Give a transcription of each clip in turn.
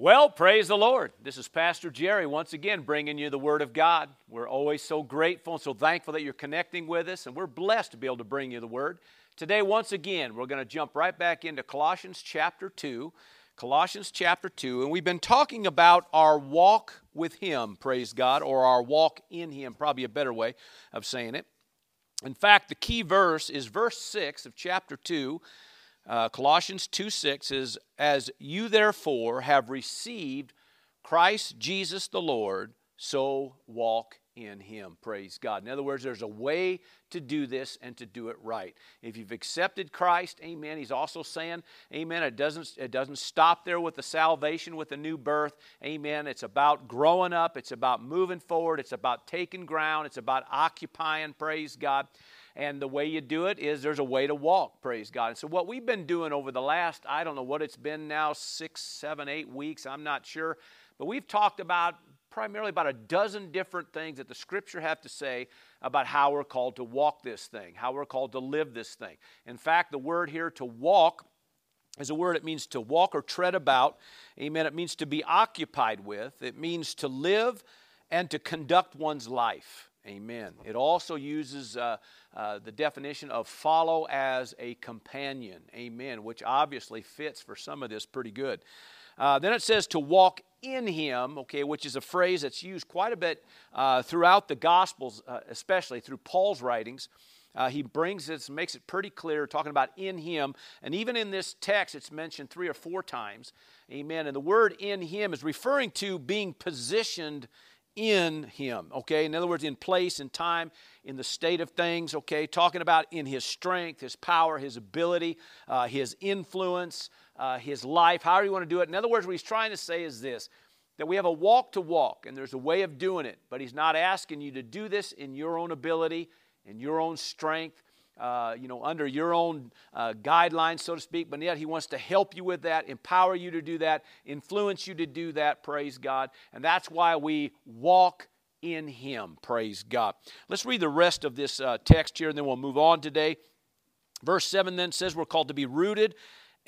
Well, praise the Lord. This is Pastor Jerry once again bringing you the Word of God. We're always so grateful and so thankful that you're connecting with us, and we're blessed to be able to bring you the Word. Today, once again, we're going to jump right back into Colossians chapter 2. Colossians chapter 2, and we've been talking about our walk with Him, praise God, or our walk in Him, probably a better way of saying it. In fact, the key verse is verse 6 of chapter 2 uh, Colossians 2 6 is, As you therefore have received Christ Jesus the Lord, so walk in him. Praise God. In other words, there's a way to do this and to do it right. If you've accepted Christ, amen. He's also saying, amen. It doesn't, it doesn't stop there with the salvation, with the new birth. Amen. It's about growing up, it's about moving forward, it's about taking ground, it's about occupying, praise God. And the way you do it is there's a way to walk, praise God. And so, what we've been doing over the last, I don't know what it's been now, six, seven, eight weeks, I'm not sure, but we've talked about primarily about a dozen different things that the scripture have to say about how we're called to walk this thing, how we're called to live this thing. In fact, the word here to walk is a word it means to walk or tread about. Amen. It means to be occupied with, it means to live and to conduct one's life. Amen. It also uses uh, uh, the definition of follow as a companion. Amen, which obviously fits for some of this pretty good. Uh, then it says to walk in him, okay, which is a phrase that's used quite a bit uh, throughout the Gospels, uh, especially through Paul's writings. Uh, he brings this, makes it pretty clear, talking about in him. And even in this text, it's mentioned three or four times. Amen. And the word in him is referring to being positioned in him, okay? In other words, in place and time, in the state of things, okay? Talking about in his strength, his power, his ability, uh, his influence, uh, his life, however you want to do it. In other words, what he's trying to say is this that we have a walk to walk, and there's a way of doing it, but he's not asking you to do this in your own ability, in your own strength, uh, you know, under your own uh, guidelines, so to speak, but yet He wants to help you with that, empower you to do that, influence you to do that, praise God. And that's why we walk in Him, praise God. Let's read the rest of this uh, text here and then we'll move on today. Verse 7 then says we're called to be rooted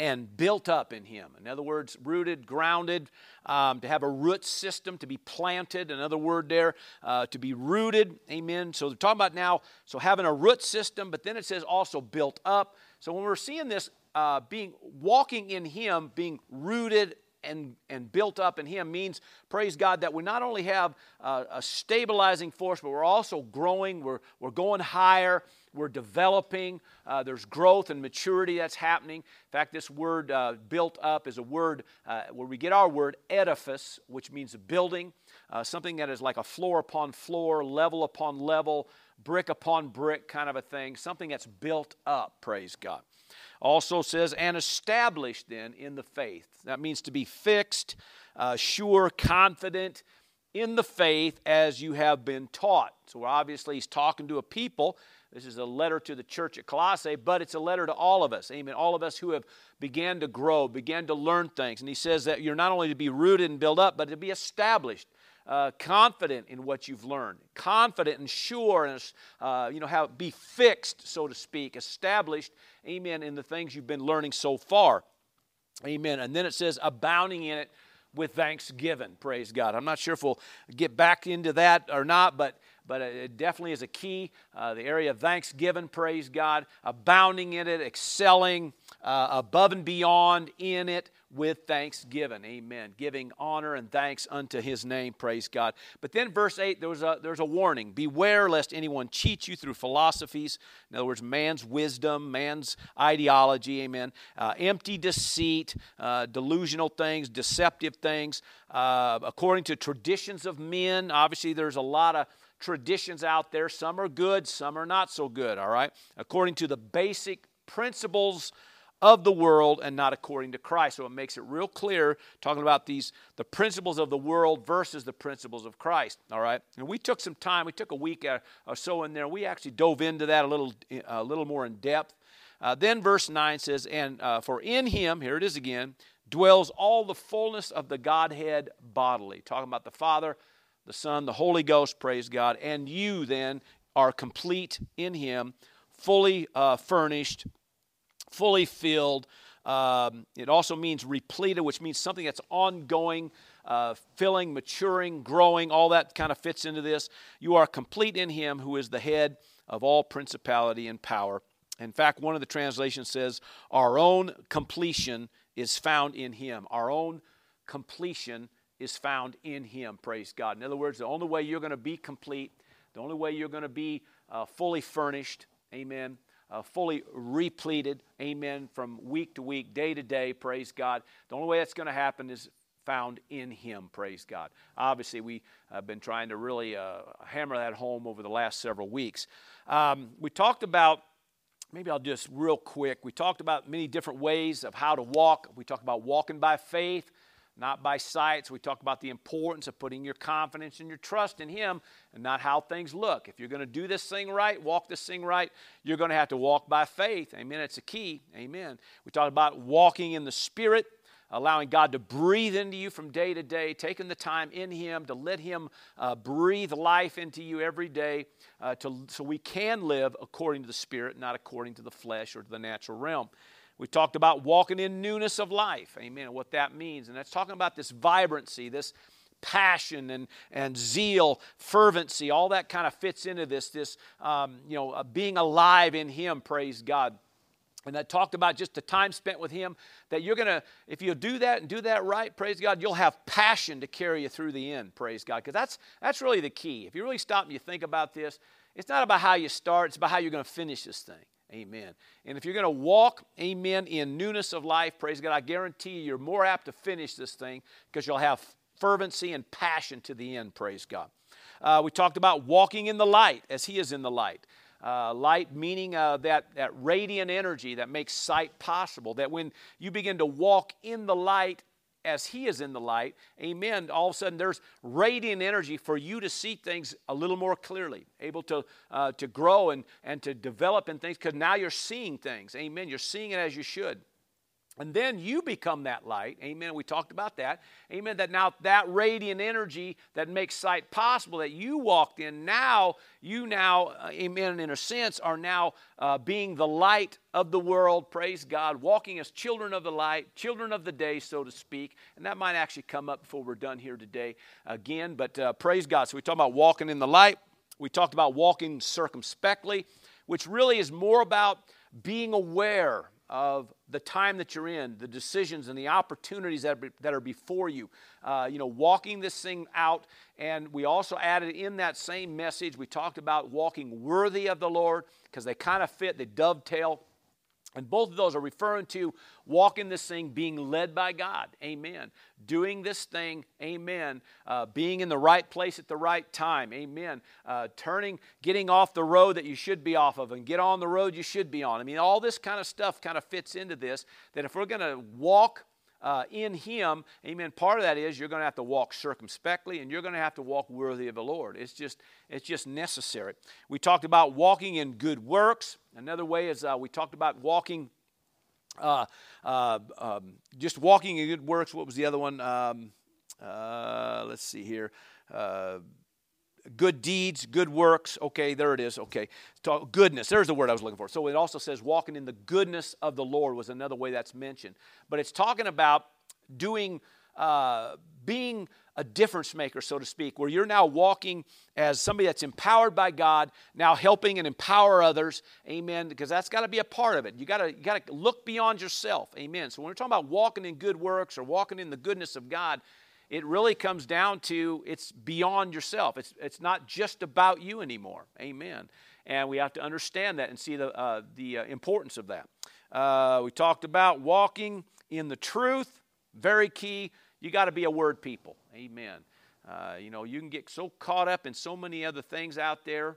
and built up in Him. In other words, rooted, grounded, um, to have a root system, to be planted. Another word there, uh, to be rooted. Amen. So they're talking about now, so having a root system, but then it says also built up. So when we're seeing this, uh, being walking in Him, being rooted and, and built up in Him means, praise God, that we not only have uh, a stabilizing force, but we're also growing, we're, we're going higher, we're developing, uh, there's growth and maturity that's happening. In fact, this word uh, built up is a word uh, where we get our word edifice, which means a building, uh, something that is like a floor upon floor, level upon level, brick upon brick kind of a thing, something that's built up, praise God. Also says, and established then in the faith. That means to be fixed, uh, sure, confident in the faith as you have been taught. So obviously, he's talking to a people. This is a letter to the church at Colossae, but it's a letter to all of us. Amen. All of us who have began to grow, began to learn things. And he says that you're not only to be rooted and built up, but to be established uh, confident in what you've learned, confident and sure, and uh, you know how be fixed, so to speak, established, amen, in the things you've been learning so far, amen. And then it says abounding in it with thanksgiving. Praise God. I'm not sure if we'll get back into that or not, but but it definitely is a key. Uh, the area of thanksgiving, praise God, abounding in it, excelling uh, above and beyond in it with thanksgiving. Amen. Giving honor and thanks unto his name, praise God. But then verse 8, there was a, there's a warning Beware lest anyone cheat you through philosophies. In other words, man's wisdom, man's ideology, amen. Uh, empty deceit, uh, delusional things, deceptive things, uh, according to traditions of men. Obviously, there's a lot of traditions out there. Some are good, some are not so good, all right? According to the basic principles of the world and not according to Christ. So it makes it real clear talking about these the principles of the world versus the principles of Christ. All right, and we took some time. We took a week or so in there. We actually dove into that a little a little more in depth. Uh, then verse nine says, "And uh, for in Him, here it is again, dwells all the fullness of the Godhead bodily." Talking about the Father, the Son, the Holy Ghost. Praise God. And you then are complete in Him, fully uh, furnished fully filled, Um, it also means repleted, which means something that's ongoing, uh, filling, maturing, growing. All that kind of fits into this. You are complete in Him who is the head of all principality and power. In fact, one of the translations says, Our own completion is found in Him. Our own completion is found in Him. Praise God. In other words, the only way you're going to be complete, the only way you're going to be uh, fully furnished, amen, uh, fully repleted, amen, from week to week, day to day, praise God. The only way that's going to happen is found in Him, praise God. Obviously, we have been trying to really uh, hammer that home over the last several weeks. Um, we talked about maybe I'll just real quick. We talked about many different ways of how to walk. We talked about walking by faith not by sights. We talk about the importance of putting your confidence and your trust in Him and not how things look. If you're going to do this thing right, walk this thing right, you're going to have to walk by faith. Amen. It's a key. Amen. We talked about walking in the Spirit, allowing God to breathe into you from day to day, taking the time in Him to let Him uh, breathe life into you every day uh, to, so we can live according to the Spirit, not according to the flesh or to the natural realm. We talked about walking in newness of life, amen, and what that means. And that's talking about this vibrancy, this passion and, and zeal, fervency, all that kind of fits into this, this um, you know, uh, being alive in Him, praise God. And that talked about just the time spent with Him, that you're going to, if you do that and do that right, praise God, you'll have passion to carry you through the end, praise God. Because that's, that's really the key. If you really stop and you think about this, it's not about how you start, it's about how you're going to finish this thing. Amen. And if you're going to walk, amen, in newness of life, praise God, I guarantee you, you're more apt to finish this thing because you'll have fervency and passion to the end, praise God. Uh, we talked about walking in the light as He is in the light. Uh, light meaning uh, that, that radiant energy that makes sight possible. That when you begin to walk in the light, as He is in the light, amen, all of a sudden there's radiant energy for you to see things a little more clearly, able to, uh, to grow and, and to develop in things because now you're seeing things, amen. You're seeing it as you should. And then you become that light. Amen. We talked about that. Amen. That now that radiant energy that makes sight possible that you walked in, now you now, uh, amen, in a sense, are now uh, being the light of the world. Praise God. Walking as children of the light, children of the day, so to speak. And that might actually come up before we're done here today again. But uh, praise God. So we talked about walking in the light. We talked about walking circumspectly, which really is more about being aware of the time that you're in, the decisions and the opportunities that, that are before you. Uh, you know, walking this thing out. And we also added in that same message, we talked about walking worthy of the Lord because they kind of fit, they dovetail and both of those are referring to walking this thing, being led by God. Amen. Doing this thing. Amen. Uh, being in the right place at the right time. Amen. Uh, turning, getting off the road that you should be off of and get on the road you should be on. I mean, all this kind of stuff kind of fits into this. That if we're going to walk uh, in Him, amen. Part of that is you're going to have to walk circumspectly and you're going to have to walk worthy of the Lord. It's just, it's just necessary. We talked about walking in good works. Another way is uh, we talked about walking, uh, uh um, just walking in good works. What was the other one? Um, uh, let's see here uh, good deeds, good works. Okay, there it is. Okay. Goodness. There's the word I was looking for. So it also says walking in the goodness of the Lord was another way that's mentioned. But it's talking about doing, uh, being a difference maker, so to speak, where you're now walking as somebody that's empowered by God, now helping and empower others. Amen. Because that's got to be a part of it. You got to you got to look beyond yourself. Amen. So when we're talking about walking in good works or walking in the goodness of God, it really comes down to it's beyond yourself. It's, it's not just about you anymore. Amen. And we have to understand that and see the, uh, the uh, importance of that. Uh, we talked about walking in the truth, very key. You got to be a word people. Amen. Uh, you know, you can get so caught up in so many other things out there.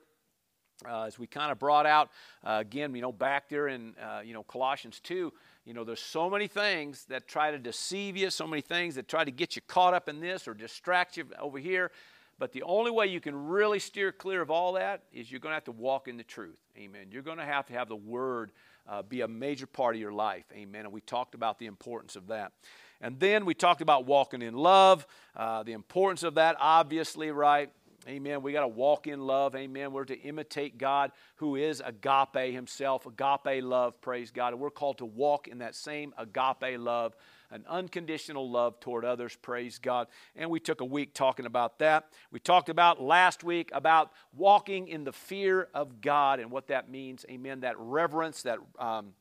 Uh, as we kind of brought out uh, again, you know, back there in you know Colossians two, you know, there's so many things that try to deceive you, so many things that try to get you caught up in this or distract you over here. But the only way you can really steer clear of all that is you're going to have to walk in the truth. Amen. You're going to have to have the Word uh, be a major part of your life. Amen. And we talked about the importance of that. And then we talked about walking in love, uh, the importance of that, obviously, right? Amen. We got to walk in love. Amen. We're to imitate God who is agape himself, agape love, praise God. And we're called to walk in that same agape love, an unconditional love toward others, praise God. And we took a week talking about that. We talked about last week about walking in the fear of God and what that means. Amen. That reverence, that. Um,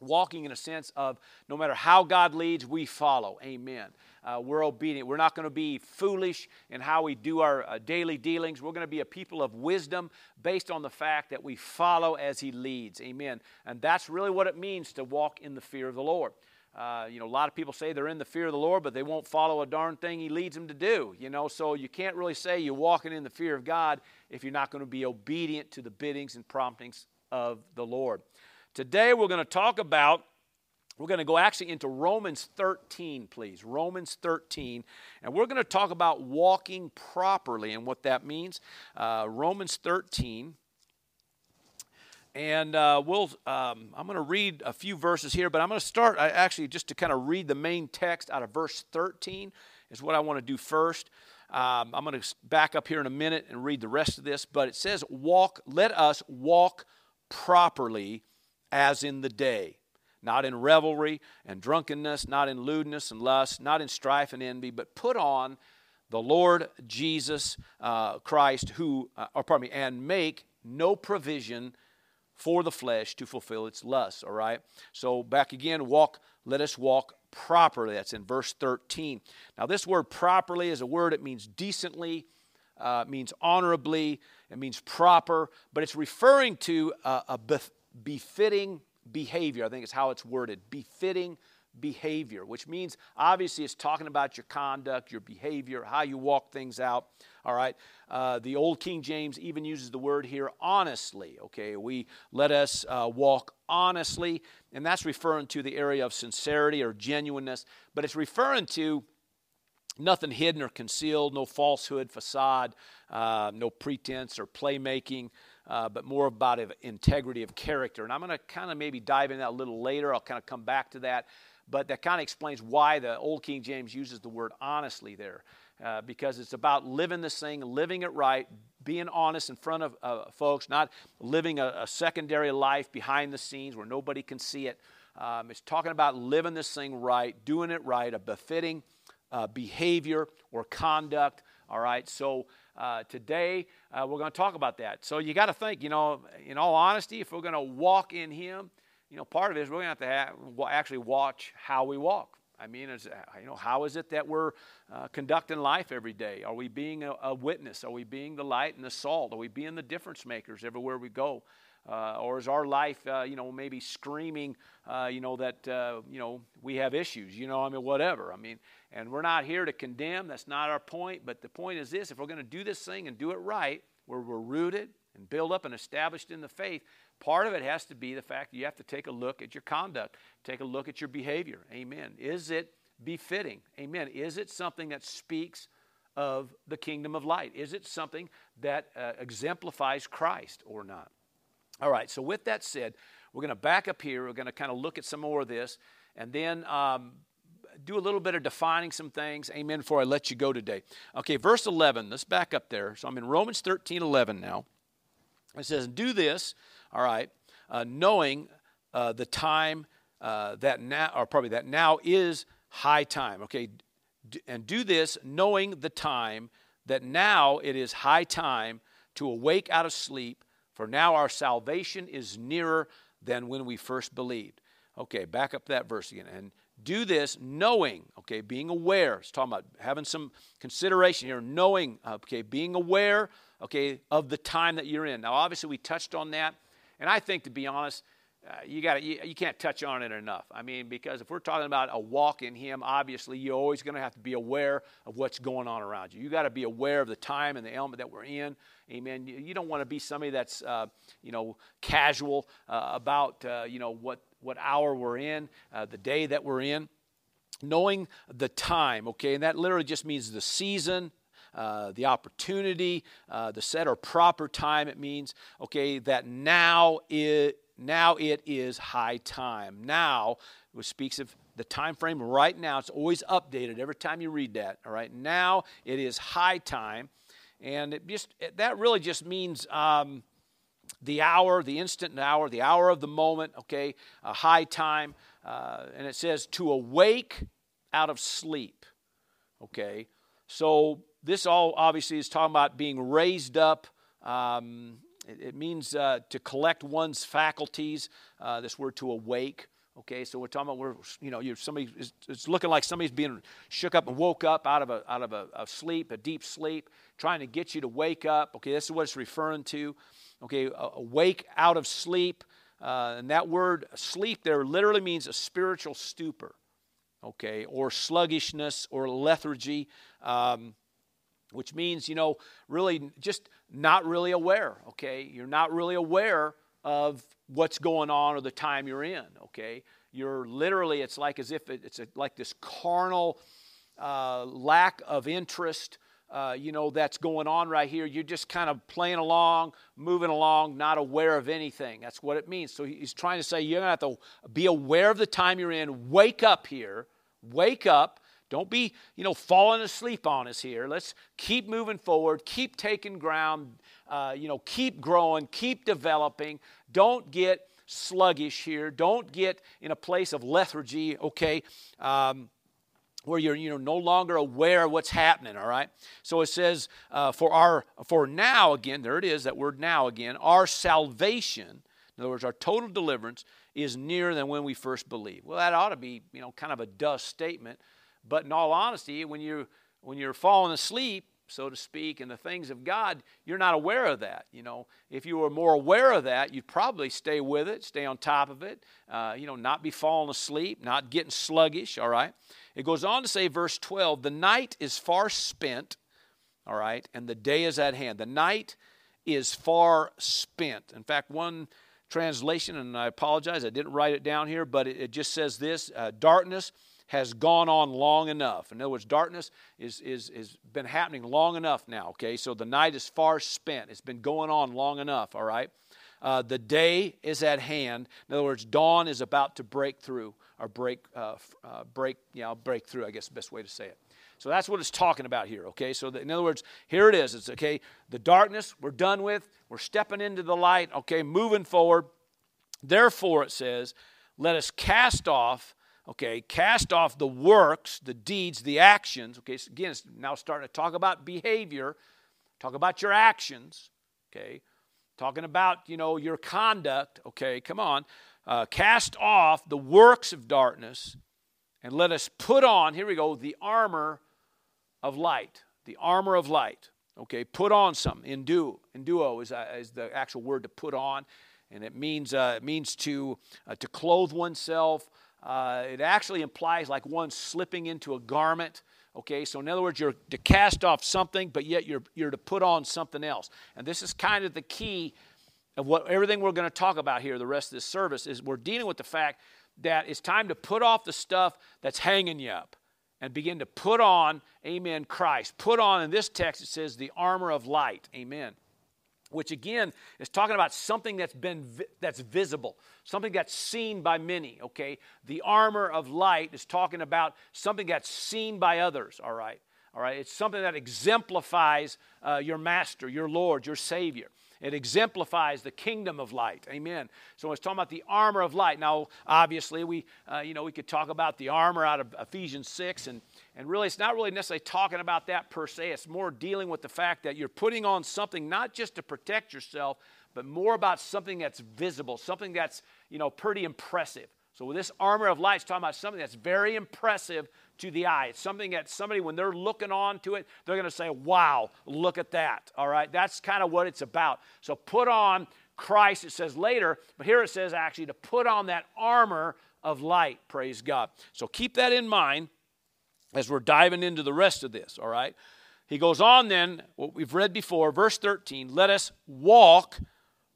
walking in a sense of no matter how God leads, we follow. Amen uh, we're obedient. We're not going to be foolish in how we do our uh, daily dealings. We're going to be a people of wisdom based on the fact that we follow as He leads. Amen. And that's really what it means to walk in the fear of the Lord. Uh, you know, a lot of people say they're in the fear of the Lord, but they won't follow a darn thing He leads them to do. You know, so you can't really say you're walking in the fear of God if you're not going to be obedient to the biddings and promptings of the Lord. Today we're going to talk about we're going to go actually into Romans 13, please. Romans 13. And we're going to talk about walking properly and what that means. Uh, Romans 13. And uh, we'll, um, I'm going to read a few verses here, but I'm going to start actually just to kind of read the main text out of verse 13, is what I want to do first. Um, I'm going to back up here in a minute and read the rest of this, but it says, Walk, let us walk properly as in the day not in revelry and drunkenness, not in lewdness and lust, not in strife and envy, but put on the Lord Jesus uh, Christ, who, uh, or pardon me, and make no provision for the flesh to fulfill its lusts. All right. So back again, walk. Let us walk properly. That's in verse 13. Now, this word properly is a word. It means decently. Uh, means honorably. It means proper. But it's referring to a befitting behavior. I think it's how it's worded befitting behavior, which means obviously it's talking about your conduct, your behavior, how you walk things out. All right. Uh, the old King James even uses the word here honestly. Okay. We let us uh, walk honestly, and that's referring to the area of sincerity or genuineness, but it's referring to nothing hidden or concealed, no falsehood, facade, uh, no pretense or playmaking uh, but more about integrity of character. And I'm going to kind of maybe dive in that a little later. I'll kind of come back to that. But that kind of explains why the Old King James uses the word honestly there. Uh, because it's about living this thing, living it right, being honest in front of uh, folks, not living a, a, secondary life behind the scenes where nobody can see it. Um, it's talking about living this thing right, doing it right, a befitting uh, behavior or conduct. All right, so uh, today, uh, we're going to talk about that. So you got to think, you know, in all honesty, if we're going to walk in Him, you know, part of it is we're going to have to actually watch how we walk. I mean, uh, you know, how is it that we're uh, conducting life every day? Are we being a, a, witness? Are we being the light and the salt? Are we being the difference makers everywhere we go? Uh, or is our life, uh, you know, maybe screaming, uh, you know, that, uh, you know, we have issues, you know, I mean, whatever. I mean, and we're not here to condemn. That's not our point. But the point is this if we're going to do this thing and do it right, where we're rooted and built up and established in the faith, part of it has to be the fact that you have to take a look at your conduct, take a look at your behavior. Amen. Is it befitting? Amen. Is it something that speaks of the kingdom of light? Is it something that uh, exemplifies Christ or not? All right, so with that said, we're going to back up here. We're going to kind of look at some more of this and then um, do a little bit of defining some things. Amen. Before I let you go today. Okay, verse 11. Let's back up there. So I'm in Romans 13 11 now. It says, Do this, all right, uh, knowing uh, the time uh, that now, or probably that now is high time. Okay, and do this knowing the time that now it is high time to awake out of sleep for now our salvation is nearer than when we first believed. Okay, back up that verse again. And do this knowing, okay, being aware. It's talking about having some consideration here, knowing, okay, being aware, okay, of the time that you're in. Now, obviously, we touched on that. And I think, to be honest, uh, you got you, you can't touch on it enough. I mean, because if we're talking about a walk in Him, obviously you're always going to have to be aware of what's going on around you. You got to be aware of the time and the element that we're in. Amen. You, you don't want to be somebody that's uh, you know casual uh, about uh, you know what what hour we're in, uh, the day that we're in. Knowing the time, okay, and that literally just means the season, uh, the opportunity, uh, the set or proper time. It means, okay, that now it, now it is high time. Now, which speaks of the time frame right now. It's always updated every time you read that. All right, now it is high time. And it just that really just means um, the hour, the instant hour, the hour of the moment, okay, a high time. Uh, and it says to awake out of sleep, okay. So this all obviously is talking about being raised up. Um, it, it, means uh, to collect one's faculties. Uh, this word to awake. Okay, so we're talking about where you know you're somebody it's looking like somebody's being shook up and woke up out of a out of a, a, sleep, a deep sleep, trying to get you to wake up. Okay, this is what it's referring to. Okay, awake out of sleep, uh, and that word sleep there literally means a spiritual stupor. Okay, or sluggishness or lethargy. Um, which means, you know, really just not really aware, okay? You're not really aware of what's going on or the time you're in, okay? You're literally, it's like as if it's a, like this carnal uh, lack of interest, uh, you know, that's going on right here. You're just kind of playing along, moving along, not aware of anything. That's what it means. So he's trying to say you're going to have to be aware of the time you're in, wake up here, wake up. Don't be, you know, falling asleep on us here. Let's keep moving forward, keep taking ground, uh, you know, keep growing, keep developing. Don't get sluggish here. Don't get in a place of lethargy, okay, um, where you're you know no longer aware of what's happening. All right. So it says uh, for our for now again there it is that word now again our salvation. In other words, our total deliverance is nearer than when we first believed. Well, that ought to be you know kind of a dust statement, but in all honesty, when you when you're falling asleep so to speak, in the things of God, you're not aware of that. You know, if you were more aware of that, you'd probably stay with it, stay on top of it. Uh, you know, not be falling asleep, not getting sluggish. All right. It goes on to say, verse 12, the night is far spent. All right, and the day is at hand. The night is far spent. In fact, one translation, and I apologize, I didn't write it down here, but it, it just says this: uh, darkness has gone on long enough. In other words, darkness is, is, is been happening long enough now, okay? So the night is far spent. It's been going on long enough, all right? Uh, the day is at hand. In other words, dawn is about to break through, or break, uh, uh, break, you know, break through, I guess the best way to say it. So that's what it's talking about here, okay? So the, in other words, here it is. It's okay, the darkness we're done with. We're stepping into the light, okay, moving forward. Therefore, it says, let us cast off okay, cast off the works, the deeds, the actions. Okay, so again, it's now starting to talk about behavior, talk about your actions, okay, talking about, you know, your conduct, okay, come on. Uh, cast off the works of darkness and let us put on, here we go, the armor of light. The armor of light. Okay, put on some. Enduo. Enduo is, uh, is the actual word to put on. And it means, uh, it means to, uh, to clothe oneself, uh, it actually implies like one slipping into a garment. Okay, so in other words, you're to cast off something, but yet you're, you're to put on something else. And this is kind of the key of what everything we're going to talk about here the rest of this service is we're dealing with the fact that it's time to put off the stuff that's hanging you up and begin to put on, amen, Christ. Put on, in this text, it says the armor of light, amen which again is talking about something that's been that's visible something that's seen by many okay? The armor of light is talking about something that's seen by others all right? All right it's something that exemplifies uh, your master your lord your savior it exemplifies the kingdom of light. Amen. So it's talking about the armor of light. Now, obviously, we uh, you know we could talk about the armor out of Ephesians six, and and really, it's not really necessarily talking about that per se. It's more dealing with the fact that you're putting on something not just to protect yourself, but more about something that's visible, something that's you know pretty impressive. So with this armor of light is talking about something that's very impressive to the eye. It's something that somebody, when they're looking on to it, they're going to say, wow, look at that. All right, that's kind of what it's about. So put on Christ, it says later, but here it says actually to put on that armor of light. Praise God. So keep that in mind as we're diving into the rest of this, all right? He goes on then, what we've read before, verse 13, let us walk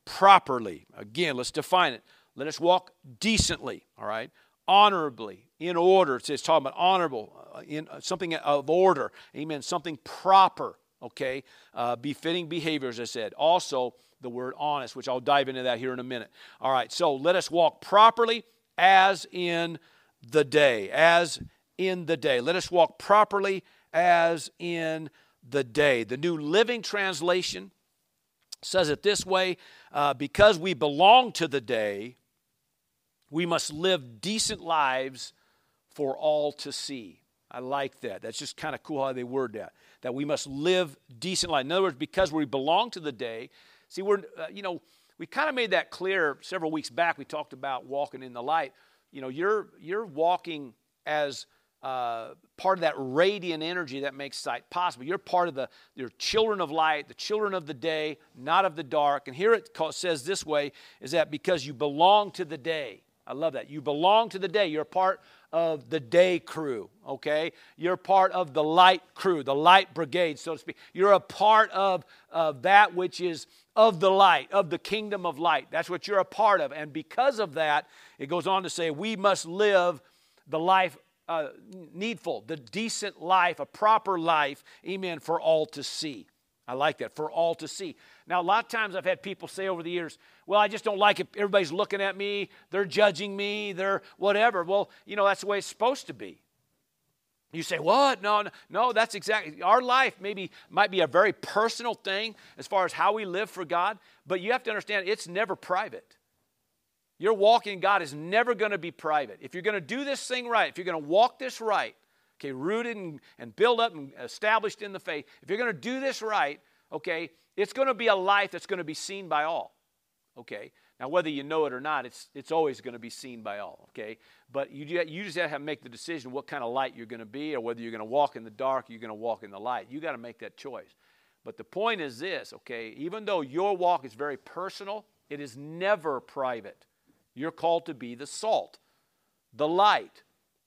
properly. Again, let's define it. Let us walk decently, all right? honorably, in order. It's talking about honorable, uh, in uh, something of order. Amen. Something proper. Okay, uh, befitting behavior, as I said. Also, the word honest, which I'll dive into that here in a minute. All right, so let us walk properly as in the day, as in the day. Let us walk properly as in the day. The New Living Translation says it this way uh, because we belong to the day, we must live decent lives for all to see. I like that. That's just kind of cool how they word that. That we must live decent life. In other words, because we belong to the day. See, we're uh, you know we kind of made that clear several weeks back. We talked about walking in the light. You know, you're you're walking as uh, part of that radiant energy that makes sight possible. You're part of the you're children of light, the children of the day, not of the dark. And here it says this way: is that because you belong to the day. I love that. You belong to the day. You're part of the day crew, okay? You're part of the light crew, the light brigade, so to speak. You're a part of, of that which is of the light, of the kingdom of light. That's what you're a part of. And because of that, it goes on to say, we must live the life uh, needful, the decent life, a proper life, amen, for all to see. I like that, for all to see. Now, a lot of times I've had people say over the years, well, I just don't like it. Everybody's looking at me, they're judging me, they're whatever. Well, you know, that's the way it's supposed to be. You say, what? No, no, no, that's exactly. Our life maybe might be a very personal thing as far as how we live for God, but you have to understand it's never private. Your walk in God is never going to be private. If you're going to do this thing right, if you're going to walk this right, okay, rooted and, and built up and established in the faith, if you're going to do this right, okay, it's going to be a life that's going to be seen by all. Okay? Now, whether you know it or not, it's, it's always going to be seen by all. Okay? But you, you just have to make the decision what kind of light you're going to be or whether you're going to walk in the dark or you're going to walk in the light. You got to make that choice. But the point is this, okay? Even though your walk is very personal, it is never private. You're called to be the salt, the light,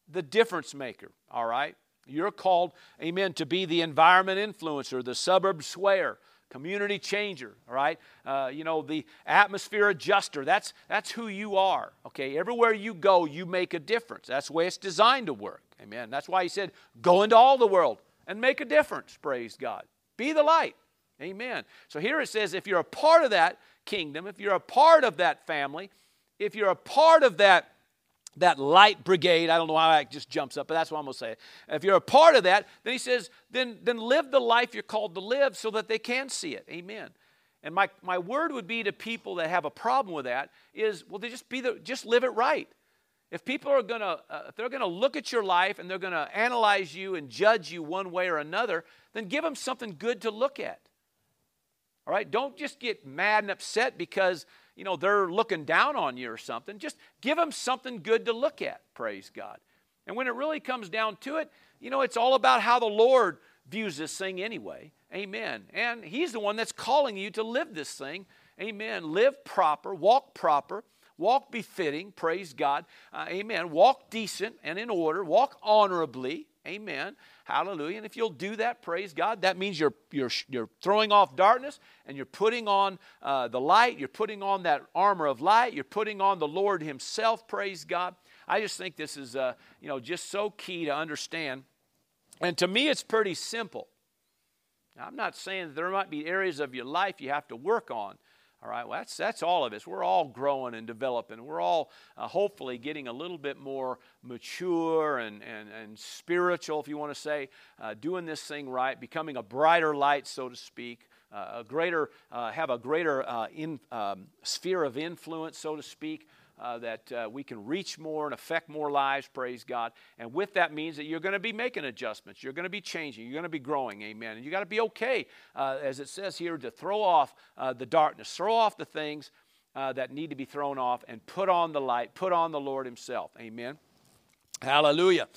the difference maker, all right? You're called, amen, to be the environment influencer, the suburb swayer, community changer, all right? Uh, you know, the atmosphere adjuster. That's, that's who you are, okay? Everywhere you go, you make a difference. That's the way it's designed to work, amen. That's why he said, go into all the world and make a difference, praise God. Be the light, amen. So here it says, if you're a part of that kingdom, if you're a part of that family, if you're a part of that that light brigade. I don't know why that just jumps up, but that's what I'm going to say. If you're a part of that, then he says, then, then live the life you're called to live so that they can see it. Amen. And my, my word would be to people that have a problem with that is, well, they just be the, just live it right. If people are going to, uh, if they're going to look at your life and they're going to analyze you and judge you one way or another, then give them something good to look at. All right? Don't just get mad and upset because you know, they're looking down on you or something. Just give them something good to look at, praise God. And when it really comes down to it, you know, it's all about how the Lord views this thing anyway. Amen. And He's the one that's calling you to live this thing. Amen. Live proper, walk proper, walk befitting, praise God. Uh, amen. Walk decent and in order, walk honorably. Amen. Hallelujah. And if you'll do that, praise God, that means you're, you're, you're throwing off darkness and you're putting on uh, the light. You're putting on that armor of light. You're putting on the Lord Himself, praise God. I just think this is, uh, you know, just so key to understand. And to me, it's pretty simple. Now, I'm not saying there might be areas of your life you have to work on. All right, well, that's, that's all of us. We're all growing and developing. We're all uh, hopefully getting a little bit more mature and, and, and spiritual, if you want to say, uh, doing this thing right, becoming a brighter light, so to speak, uh, a greater, uh, have a greater uh, in, um, sphere of influence, so to speak uh, that uh, we can reach more and affect more lives, praise God. And with that means that you're going to be making adjustments. You're going to be changing. You're going to be growing, amen. And you got to be okay, uh, as it says here, to throw off uh, the darkness, throw off the things uh, that need to be thrown off, and put on the light, put on the Lord Himself, amen. Hallelujah.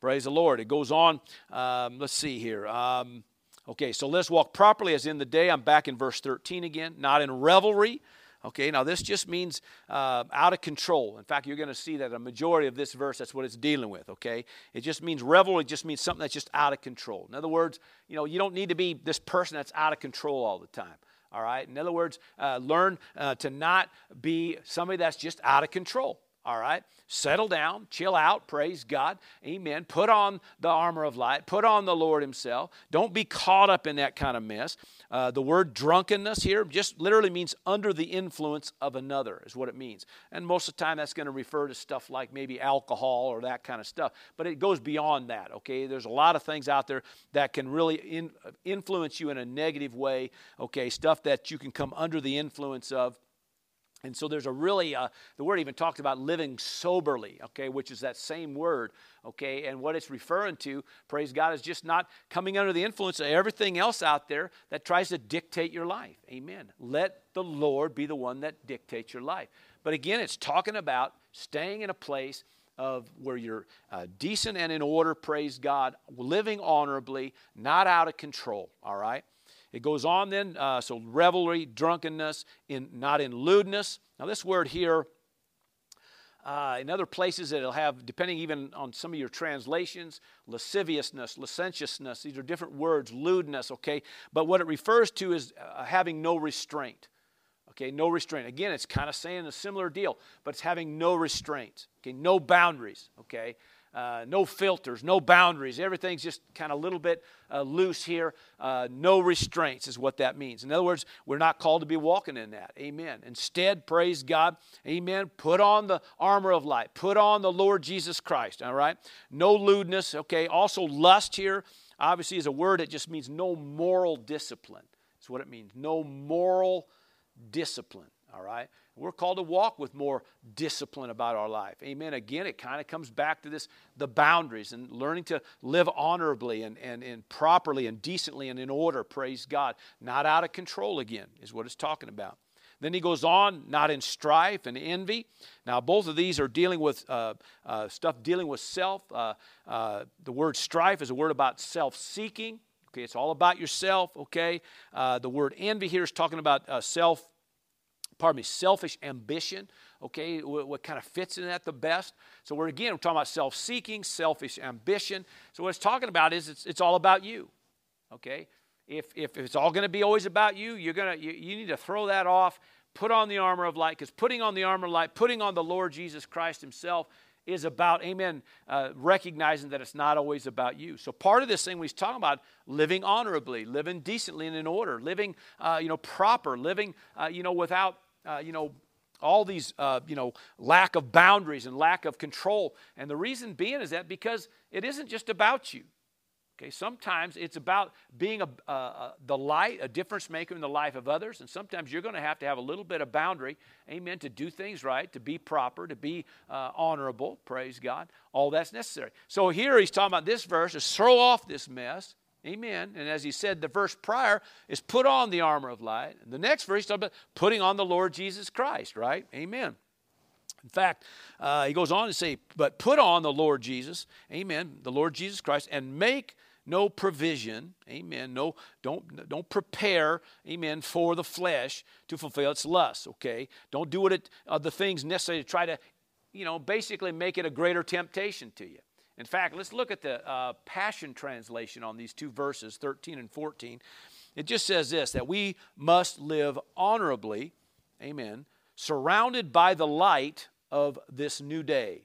Praise the Lord. It goes on. Um, let's see here. Um, okay, so let's walk properly as in the day. I'm back in verse 13 again. Not in revelry Okay, now this just means uh, out of control. In fact, you're going to see that a majority of this verse, that's what it's dealing with, okay? It just means revelry, it just means something that's just out of control. In other words, you know, you don't need to be this person that's out of control all the time. All right? In other words, uh, learn uh, to not be somebody that's just out of control. All right? Settle down, chill out, praise God. Amen. Put on the armor of light, put on the Lord Himself. Don't be caught up in that kind of mess. Uh, the word drunkenness here just literally means under the influence of another, is what it means. And most of the time, that's going to refer to stuff like maybe alcohol or that kind of stuff. But it goes beyond that, okay? There's a lot of things out there that can really in, influence you in a negative way, okay? Stuff that you can come under the influence of. And so there's a really, uh, the word even talks about living soberly, okay, which is that same word, okay, and what it's referring to, praise God, is just not coming under the influence of everything else out there that tries to dictate your life. Amen. Let the Lord be the one that dictates your life. But again, it's talking about staying in a place of where you're uh, decent and in order, praise God, living honorably, not out of control, all right? It goes on then, uh, so revelry, drunkenness, in, not in lewdness. Now, this word here, uh, in other places, it'll have, depending even on some of your translations, lasciviousness, licentiousness. These are different words, lewdness, okay? But what it refers to is uh, having no restraint. Okay, no restraint. Again, it's kind of saying a similar deal, but it's having no restraints. Okay, no boundaries. Okay, uh, no filters, no boundaries. Everything's just kind of a little bit uh, loose here. Uh, no restraints is what that means. In other words, we're not called to be walking in that. Amen. Instead, praise God. Amen. Put on the armor of light. Put on the Lord Jesus Christ. All right. No lewdness. Okay. Also, lust here obviously is a word that just means no moral discipline. That's what it means. No moral discipline. All right. We're called to walk with more discipline about our life. Amen. Again, it kind of comes back to this the boundaries and learning to live honorably and, and, and properly and decently and in order. Praise God. Not out of control again, is what it's talking about. Then he goes on, not in strife and envy. Now, both of these are dealing with uh, uh, stuff dealing with self. Uh, uh the word strife is a word about self seeking. Okay, it's all about yourself. Okay, uh, the word envy here is talking about uh, self pardon me, selfish ambition. Okay, what, what kind of fits in that the best? So we're again we're talking about self-seeking, selfish ambition. So what it's talking about is it's, it's all about you. Okay, if if it's all going to be always about you, you're gonna you, you need to throw that off. Put on the armor of light, because putting on the armor of light, putting on the Lord Jesus Christ Himself is about, amen, uh, recognizing that it's not always about you. So part of this thing we're talking about living honorably, living decently and in order, living, uh, you know, proper, living, uh, you know, without uh, you know, all these, uh, you know, lack of boundaries and lack of control. And the reason being is that because it isn't just about you. Okay, sometimes it's about being a, the light, a difference maker in the life of others, and sometimes you're going to have to have a little bit of boundary, amen, to do things right, to be proper, to be uh, honorable, praise God. All that's necessary. So here he's talking about this verse is throw off this mess, Amen. And as he said, the verse prior is put on the armor of light. And the next verse talks about putting on the Lord Jesus Christ, right? Amen. In fact, uh, he goes on to say, but put on the Lord Jesus, amen, the Lord Jesus Christ, and make no provision, amen, no, don't, don't prepare, amen, for the flesh to fulfill its lusts, okay? Don't do it, uh, the things necessary to try to, you know, basically make it a greater temptation to you. In fact, let's look at the uh, Passion Translation on these two verses, 13 and 14. It just says this that we must live honorably, amen, surrounded by the light of this new day.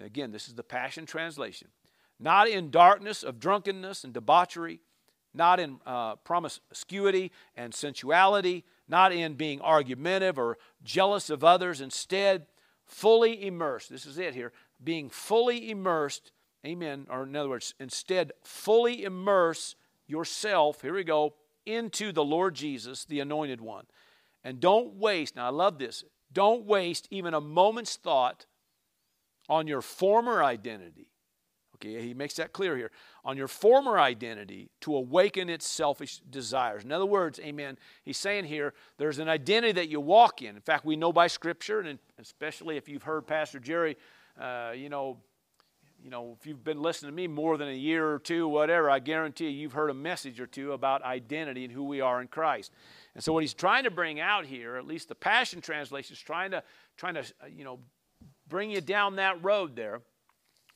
Again, this is the Passion Translation. Not in darkness of drunkenness and debauchery, not in uh, promiscuity and sensuality, not in being argumentative or jealous of others. Instead, fully immersed. This is it here being fully immersed, amen, or in other words, instead, fully immerse yourself, here we go, into the Lord Jesus, the anointed one. And don't waste, now I love this, don't waste even a moment's thought on your former identity. Okay, he makes that clear here. On your former identity to awaken its selfish desires. In other words, amen, he's saying here there's an identity that you walk in. In fact, we know by Scripture, and especially if you've heard Pastor Jerry uh, you know, you know, if you've been listening to me more than a year or two, whatever, I guarantee you, you've heard a message or two about identity and who we are in Christ. And so, what he's trying to bring out here, at least the Passion Translation, is trying to, trying to, uh, you know, bring you down that road there,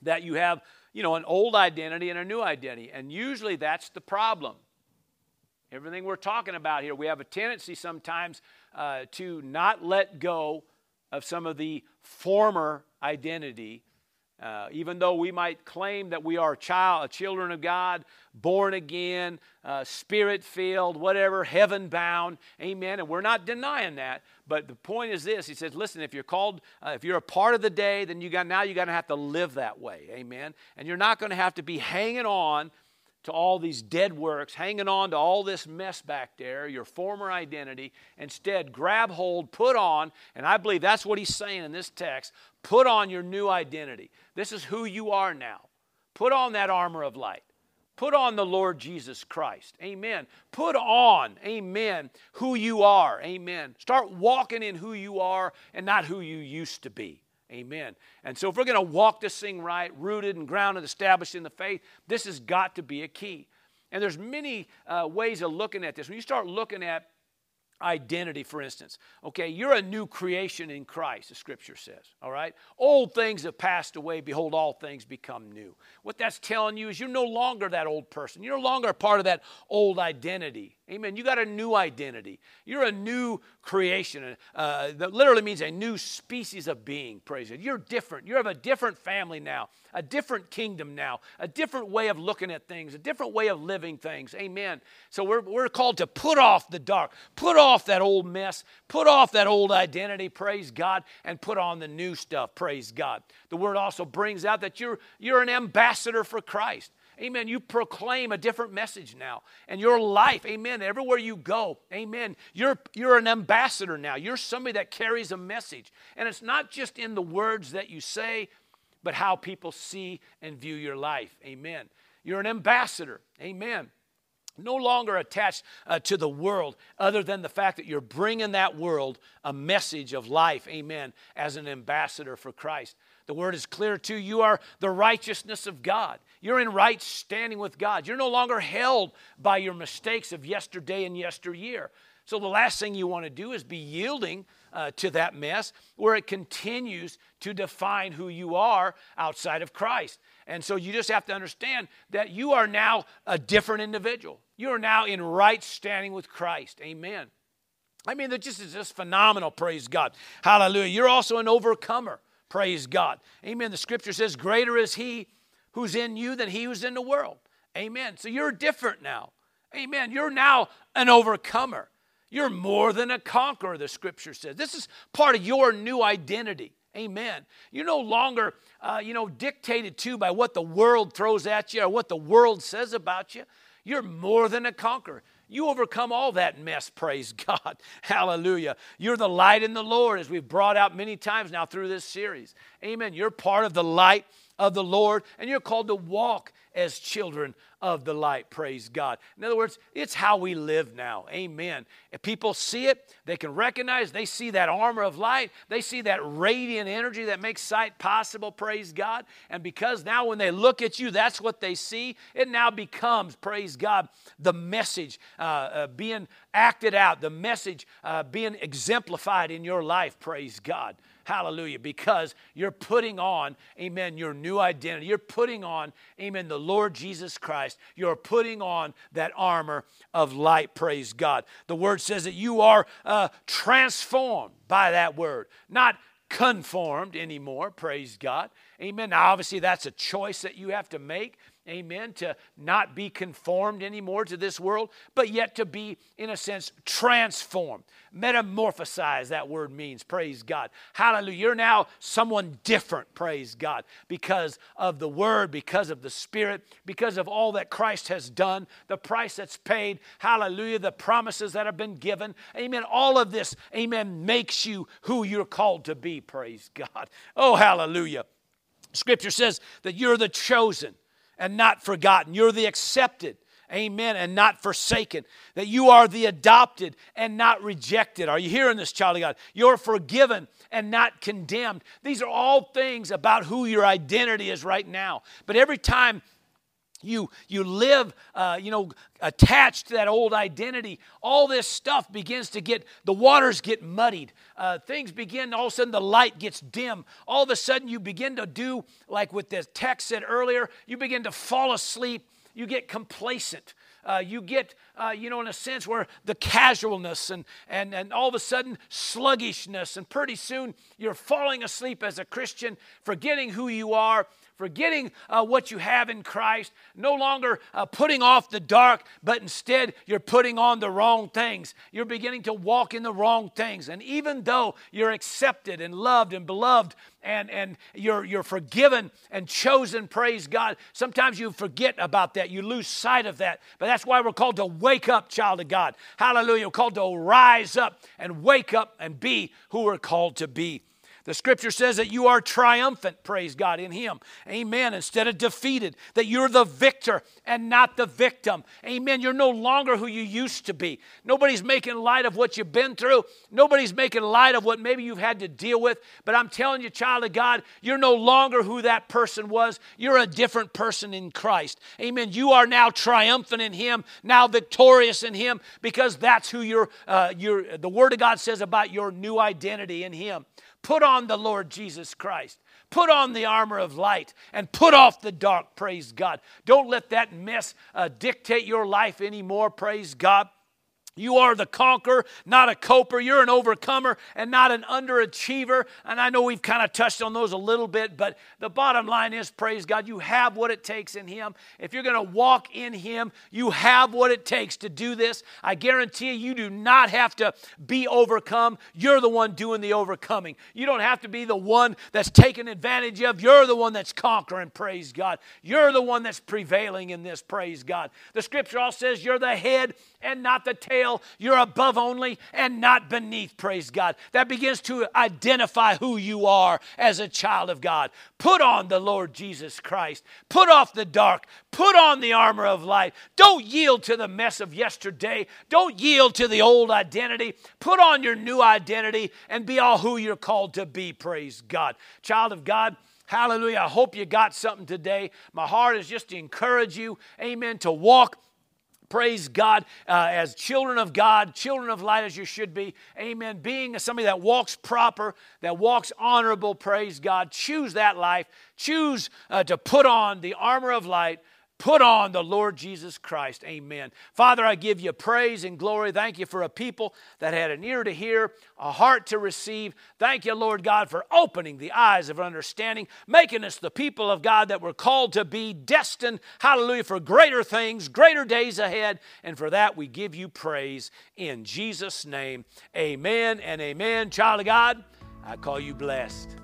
that you have, you know, an old identity and a new identity, and usually that's the problem. Everything we're talking about here, we have a tendency sometimes uh, to not let go of some of the former identity uh, even though we might claim that we are child, children of God, born again, uh, spirit filled, whatever, heaven bound, amen. And we're not denying that. But the point is this: He says, "Listen, if you're called, uh, if you're a part of the day, then you got now you got to have to live that way, amen. And you're not going to have to be hanging on to all these dead works, hanging on to all this mess back there, your former identity. Instead, grab hold, put on, and I believe that's what he's saying in this text put on your new identity. This is who you are now. Put on that armor of light. Put on the Lord Jesus Christ. Amen. Put on, amen, who you are. Amen. Start walking in who you are and not who you used to be. Amen. And so, if we're going to walk this thing right, rooted and grounded, established in the faith, this has got to be a key. And there's many uh, ways of looking at this. When you start looking at identity, for instance. Okay, you're a new creation in Christ, the scripture says. All right? Old things have passed away. Behold, all things become new. What that's telling you is you're no longer that old person. You're no longer a part of that old identity. Amen. You got a new identity. You're a new creation. Uh, that literally means a new species of being. Praise God. You're different. You have a different family now, a different kingdom now, a different way of looking at things, a different way of living things. Amen. So we're, we're called to put off the dark, put off that old mess, put off that old identity. Praise God, and put on the new stuff. Praise God. The word also brings out that you're you're an ambassador for Christ. Amen. You proclaim a different message now. And your life, amen, everywhere you go, amen, you're, you're an ambassador now. You're somebody that carries a message. And it's not just in the words that you say, but how people see and view your life. Amen. You're an ambassador. Amen. No longer attached uh, to the world, other than the fact that you're bringing that world a message of life. Amen. As an ambassador for Christ. The word is clear too. You are the righteousness of God. You're in right standing with God. You're no longer held by your mistakes of yesterday and yesteryear. So the last thing you want to do is be yielding uh, to that mess where it continues to define who you are outside of Christ. And so you just have to understand that you are now a different individual. You are now in right standing with Christ. Amen. I mean, that just is just phenomenal, praise God. Hallelujah. You're also an overcomer. Praise God. Amen. The scripture says, Greater is he who's in you than he who's in the world. Amen. So you're different now. Amen. You're now an overcomer. You're more than a conqueror, the scripture says. This is part of your new identity. Amen. You're no longer, uh, you know, dictated to by what the world throws at you or what the world says about you. You're more than a conqueror. You overcome all that mess, praise God. Hallelujah. You're the light in the Lord, as we've brought out many times now through this series. Amen. You're part of the light of the Lord, and you're called to walk as children of the light. Praise God. In other words, it's how we live now. Amen. If people see it, they can recognize, they see that armor of light, they see that radiant energy that makes sight possible. Praise God. And because now when they look at you, that's what they see, it now becomes, praise God, the message uh, uh, being acted out, the message uh, being exemplified in your life. Praise God. Hallelujah. Because you're putting on, amen, your new identity. You're putting on, amen, the Lord Jesus Christ. You're putting on that armor of light. Praise God. The word says that you are uh, transformed by that word, not conformed anymore. Praise God. Amen. Now, obviously, that's a choice that you have to make amen, to not be conformed anymore to this world, but yet to be, in a sense, transformed. Metamorphosize, that word means, praise God. Hallelujah. You're now someone different, praise God, because of the Word, because of the Spirit, because of all that Christ has done, the price that's paid, hallelujah, the promises that have been given, amen. All of this, amen, makes you who you're called to be, praise God. Oh, hallelujah. Scripture says that you're the chosen and not forgotten. You're the accepted, amen, and not forsaken. That you are the adopted and not rejected. Are you hearing this, child of God? You're forgiven and not condemned. These are all things about who your identity is right now. But every time you you live uh, you know attached to that old identity. All this stuff begins to get the waters get muddied. Uh, things begin all of a sudden the light gets dim. All of a sudden you begin to do like what the text said earlier you begin to fall asleep. You get complacent. Uh, you get, uh, you know, in a sense where the casualness and, and, and all of a sudden sluggishness, and pretty soon you're falling asleep as a Christian, forgetting who you are, forgetting uh, what you have in Christ, no longer uh, putting off the dark, but instead you're putting on the wrong things. You're beginning to walk in the wrong things. And even though you're accepted and loved and beloved and, and you're, you're forgiven and chosen, praise God, sometimes you forget about that. You lose sight of that. But that's why we're called to wake up, child of God. Hallelujah. We're called to rise up and wake up and be who we're called to be. The scripture says that you are triumphant, praise God, in Him. Amen. Instead of defeated, that you're the victor and not the victim. Amen. You're no longer who you used to be. Nobody's making light of what you've been through, nobody's making light of what maybe you've had to deal with. But I'm telling you, child of God, you're no longer who that person was. You're a different person in Christ. Amen. You are now triumphant in Him, now victorious in Him, because that's who you're, uh, you're the Word of God says about your new identity in Him. Put on the Lord Jesus Christ. Put on the armor of light and put off the dark, praise God. Don't let that mess uh, dictate your life anymore, praise God. You are the conqueror, not a coper. You're an overcomer and not an underachiever. And I know we've kind of touched on those a little bit, but the bottom line is praise God, you have what it takes in Him. If you're going to walk in Him, you have what it takes to do this. I guarantee you, you do not have to be overcome. You're the one doing the overcoming. You don't have to be the one that's taken advantage of. You're the one that's conquering, praise God. You're the one that's prevailing in this, praise God. The scripture all says you're the head and not the tail you're above only and not beneath, praise God. That begins to identify who you are as a child of God. Put on the Lord Jesus Christ. Put off the dark. Put on the armor of light. Don't yield to the mess of yesterday. Don't yield to the old identity. Put on your new identity and be all who you're called to be, praise God. Child of God, Hallelujah. I hope you got something today. My heart is just to encourage you, amen, to walk Praise God uh, as children of God, children of light as you should be. Amen. Being somebody that walks proper, that walks honorable, praise God. Choose that life. Choose uh, to put on the armor of light Put on the Lord Jesus Christ. Amen. Father, I give you praise and glory. Thank you for a people that had an ear to hear, a heart to receive. Thank you, Lord God, for opening the eyes of understanding, making us the people of God that we're called to be, destined, hallelujah, for greater things, greater days ahead. And for that, we give you praise in Jesus' name. Amen and amen. Child of God, I call you blessed.